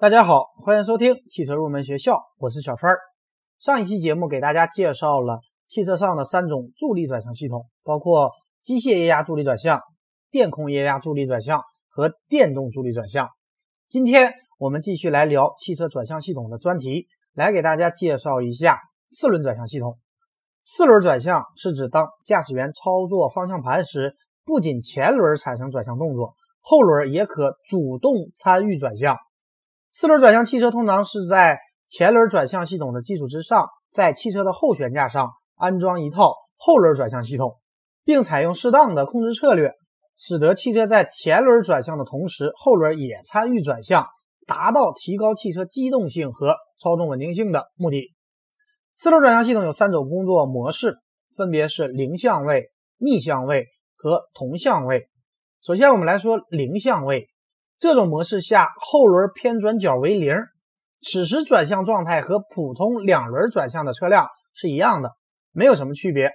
大家好，欢迎收听汽车入门学校，我是小川。上一期节目给大家介绍了汽车上的三种助力转向系统，包括机械液压助力转向、电控液压助力转向和电动助力转向。今天我们继续来聊汽车转向系统的专题，来给大家介绍一下四轮转向系统。四轮转向是指当驾驶员操作方向盘时，不仅前轮产生转向动作，后轮也可主动参与转向。四轮转向汽车通常是在前轮转向系统的基础之上，在汽车的后悬架上安装一套后轮转向系统，并采用适当的控制策略，使得汽车在前轮转向的同时，后轮也参与转向，达到提高汽车机动性和操纵稳定性的目的。四轮转向系统有三种工作模式，分别是零相位、逆相位和同相位。首先，我们来说零相位。这种模式下，后轮偏转角为零，此时转向状态和普通两轮转向的车辆是一样的，没有什么区别。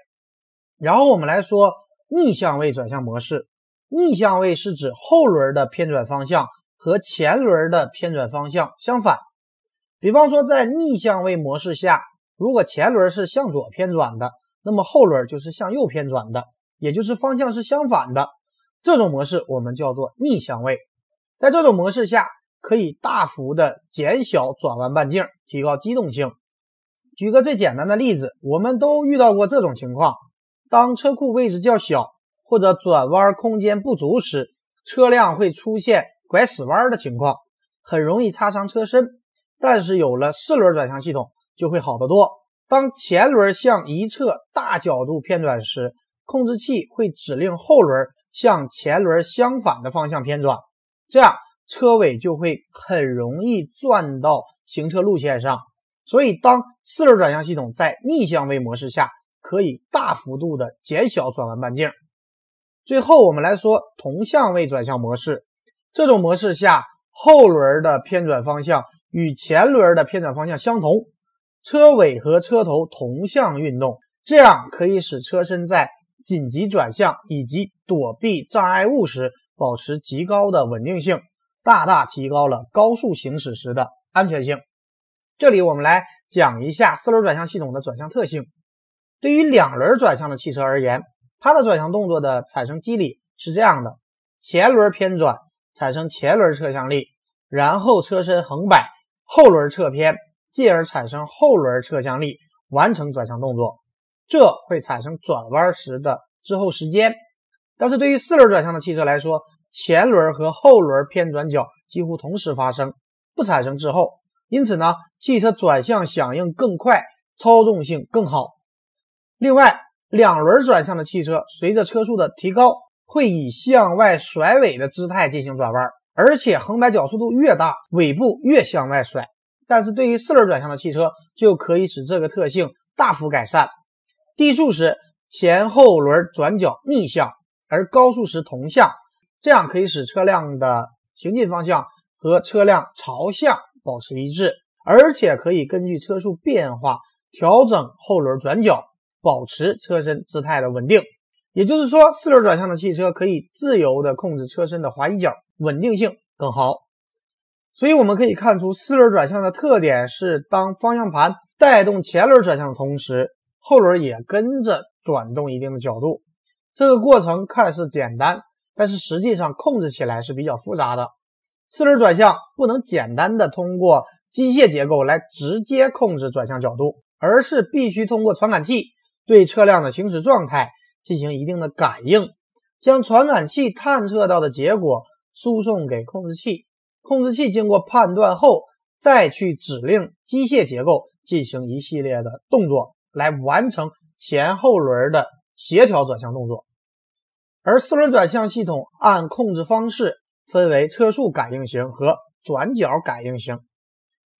然后我们来说逆向位转向模式，逆向位是指后轮的偏转方向和前轮的偏转方向相反。比方说，在逆向位模式下，如果前轮是向左偏转的，那么后轮就是向右偏转的，也就是方向是相反的。这种模式我们叫做逆向位。在这种模式下，可以大幅的减小转弯半径，提高机动性。举个最简单的例子，我们都遇到过这种情况：当车库位置较小或者转弯空间不足时，车辆会出现拐死弯的情况，很容易擦伤车身。但是有了四轮转向系统，就会好得多。当前轮向一侧大角度偏转时，控制器会指令后轮向前轮相反的方向偏转。这样车尾就会很容易转到行车路线上，所以当四轮转向系统在逆向位模式下，可以大幅度的减小转弯半径。最后我们来说同向位转向模式，这种模式下后轮的偏转方向与前轮的偏转方向相同，车尾和车头同向运动，这样可以使车身在紧急转向以及躲避障碍物时。保持极高的稳定性，大大提高了高速行驶时的安全性。这里我们来讲一下四轮转向系统的转向特性。对于两轮转向的汽车而言，它的转向动作的产生机理是这样的：前轮偏转产生前轮侧向力，然后车身横摆，后轮侧偏，继而产生后轮侧向力，完成转向动作。这会产生转弯时的滞后时间。但是对于四轮转向的汽车来说，前轮和后轮偏转角几乎同时发生，不产生滞后，因此呢，汽车转向响应更快，操纵性更好。另外，两轮转向的汽车随着车速的提高，会以向外甩尾的姿态进行转弯，而且横摆角速度越大，尾部越向外甩。但是对于四轮转向的汽车，就可以使这个特性大幅改善。低速时，前后轮转角逆向。而高速时同向，这样可以使车辆的行进方向和车辆朝向保持一致，而且可以根据车速变化调整后轮转角，保持车身姿态的稳定。也就是说，四轮转向的汽车可以自由地控制车身的滑移角，稳定性更好。所以我们可以看出，四轮转向的特点是，当方向盘带动前轮转向的同时，后轮也跟着转动一定的角度。这个过程看似简单，但是实际上控制起来是比较复杂的。四轮转向不能简单的通过机械结构来直接控制转向角度，而是必须通过传感器对车辆的行驶状态进行一定的感应，将传感器探测到的结果输送给控制器，控制器经过判断后再去指令机械结构进行一系列的动作，来完成前后轮的。协调转向动作，而四轮转向系统按控制方式分为车速感应型和转角感应型。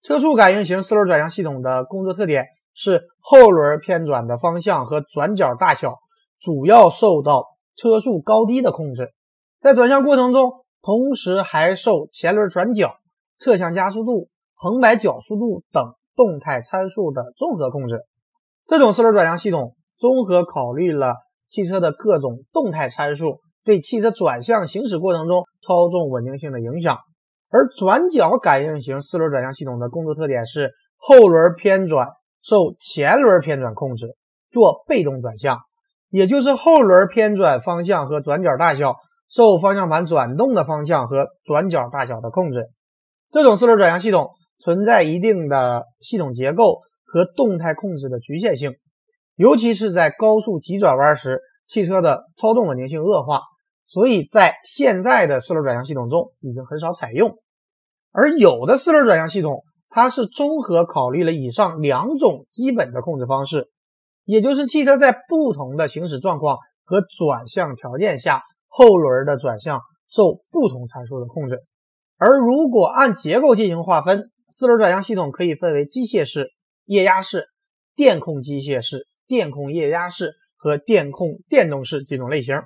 车速感应型四轮转向系统的工作特点是后轮偏转的方向和转角大小主要受到车速高低的控制，在转向过程中，同时还受前轮转角、侧向加速度、横摆角速度等动态参数的综合控制。这种四轮转向系统。综合考虑了汽车的各种动态参数对汽车转向行驶过程中操纵稳定性的影响，而转角感应型四轮转向系统的工作特点是后轮偏转受前轮偏转控制，做被动转向，也就是后轮偏转方向和转角大小受方向盘转动的方向和转角大小的控制。这种四轮转向系统存在一定的系统结构和动态控制的局限性，尤其是在高速急转弯时，汽车的操纵稳定性恶化，所以在现在的四轮转向系统中已经很少采用。而有的四轮转向系统，它是综合考虑了以上两种基本的控制方式，也就是汽车在不同的行驶状况和转向条件下，后轮的转向受不同参数的控制。而如果按结构进行划分，四轮转向系统可以分为机械式、液压式、电控机械式、电控液压式和电控电动式几种类型。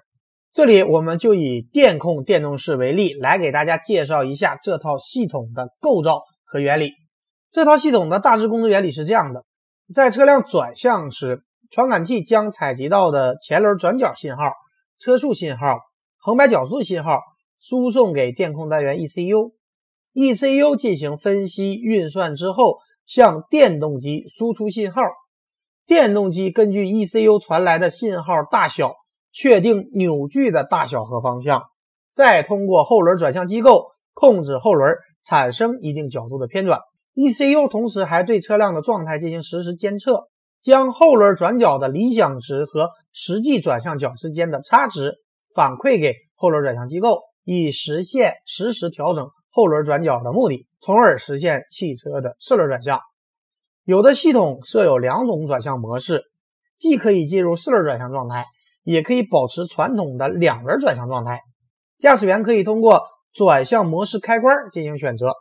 这里我们就以电控电动式为例，来给大家介绍一下这套系统的构造和原理。这套系统的大致工作原理是这样的：在车辆转向时，传感器将采集到的前轮转角信号、车速信号、横摆角速信号。输送给电控单元 ECU，ECU 进行分析运算之后，向电动机输出信号。电动机根据 ECU 传来的信号大小，确定扭矩的大小和方向，再通过后轮转向机构控制后轮产生一定角度的偏转。ECU 同时还对车辆的状态进行实时监测，将后轮转角的理想值和实际转向角之间的差值反馈给后轮转向机构。以实现实时调整后轮转角的目的，从而实现汽车的四轮转向。有的系统设有两种转向模式，既可以进入四轮转向状态，也可以保持传统的两轮转向状态。驾驶员可以通过转向模式开关进行选择。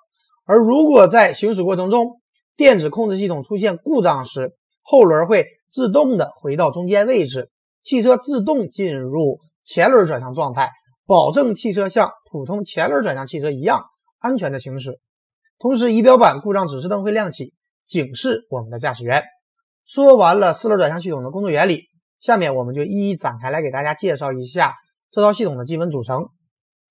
而如果在行驶过程中，电子控制系统出现故障时，后轮会自动的回到中间位置，汽车自动进入前轮转向状态。保证汽车像普通前轮转向汽车一样安全的行驶，同时仪表板故障指示灯会亮起，警示我们的驾驶员。说完了四轮转向系统的工作原理，下面我们就一一展开来给大家介绍一下这套系统的基本组成。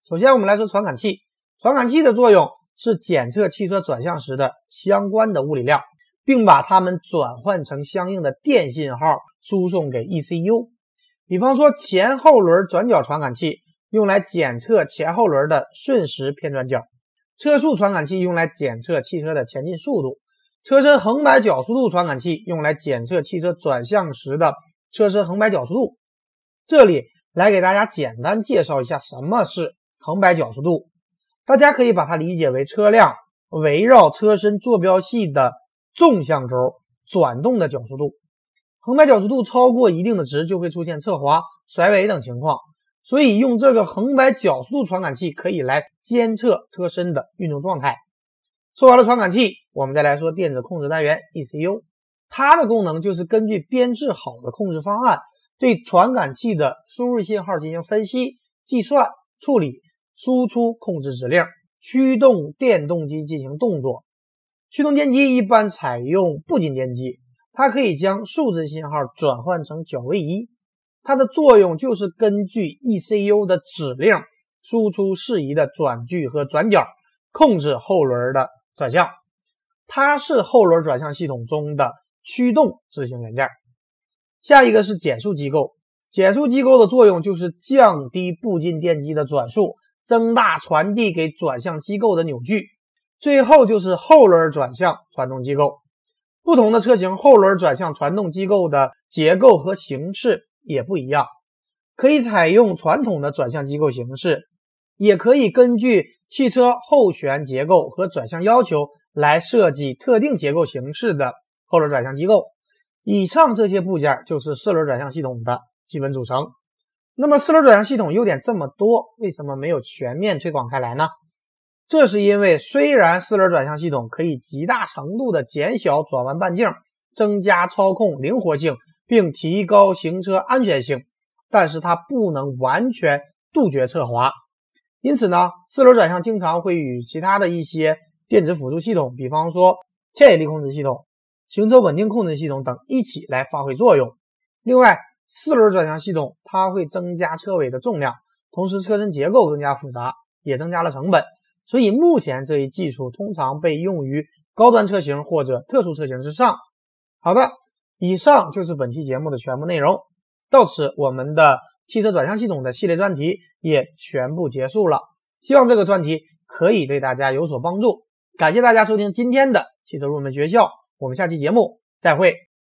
首先，我们来说传感器。传感器的作用是检测汽车转向时的相关的物理量，并把它们转换成相应的电信号输送给 ECU。比方说，前后轮转角传感器。用来检测前后轮的瞬时偏转角，车速传感器用来检测汽车的前进速度，车身横摆角速度传感器用来检测汽车转向时的车身横摆角速度。这里来给大家简单介绍一下什么是横摆角速度，大家可以把它理解为车辆围绕车身坐标系的纵向轴转动的角速度。横摆角速度超过一定的值，就会出现侧滑、甩尾等情况。所以用这个横摆角速度传感器可以来监测车身的运动状态。说完了传感器，我们再来说电子控制单元 ECU，它的功能就是根据编制好的控制方案，对传感器的输入信号进行分析、计算、处理，输出控制指令，驱动电动机进行动作。驱动电机一般采用步进电机，它可以将数字信号转换成角位移。它的作用就是根据 ECU 的指令输出适宜的转距和转角，控制后轮的转向。它是后轮转向系统中的驱动执行元件。下一个是减速机构，减速机构的作用就是降低步进电机的转速，增大传递给转向机构的扭矩。最后就是后轮转向传动机构。不同的车型后轮转向传动机构的结构和形式。也不一样，可以采用传统的转向机构形式，也可以根据汽车后悬结构和转向要求来设计特定结构形式的后轮转向机构。以上这些部件就是四轮转向系统的基本组成。那么四轮转向系统优点这么多，为什么没有全面推广开来呢？这是因为虽然四轮转向系统可以极大程度的减小转弯半径，增加操控灵活性。并提高行车安全性，但是它不能完全杜绝侧滑。因此呢，四轮转向经常会与其他的一些电子辅助系统，比方说牵引力控制系统、行车稳定控制系统等一起来发挥作用。另外，四轮转向系统它会增加车尾的重量，同时车身结构更加复杂，也增加了成本。所以目前这一技术通常被用于高端车型或者特殊车型之上。好的，以上就是本期节目的全部内容。到此，我们的汽车转向系统的系列专题也全部结束了。希望这个专题可以对大家有所帮助。感谢大家收听今天的汽车入门学校，我们下期节目再会。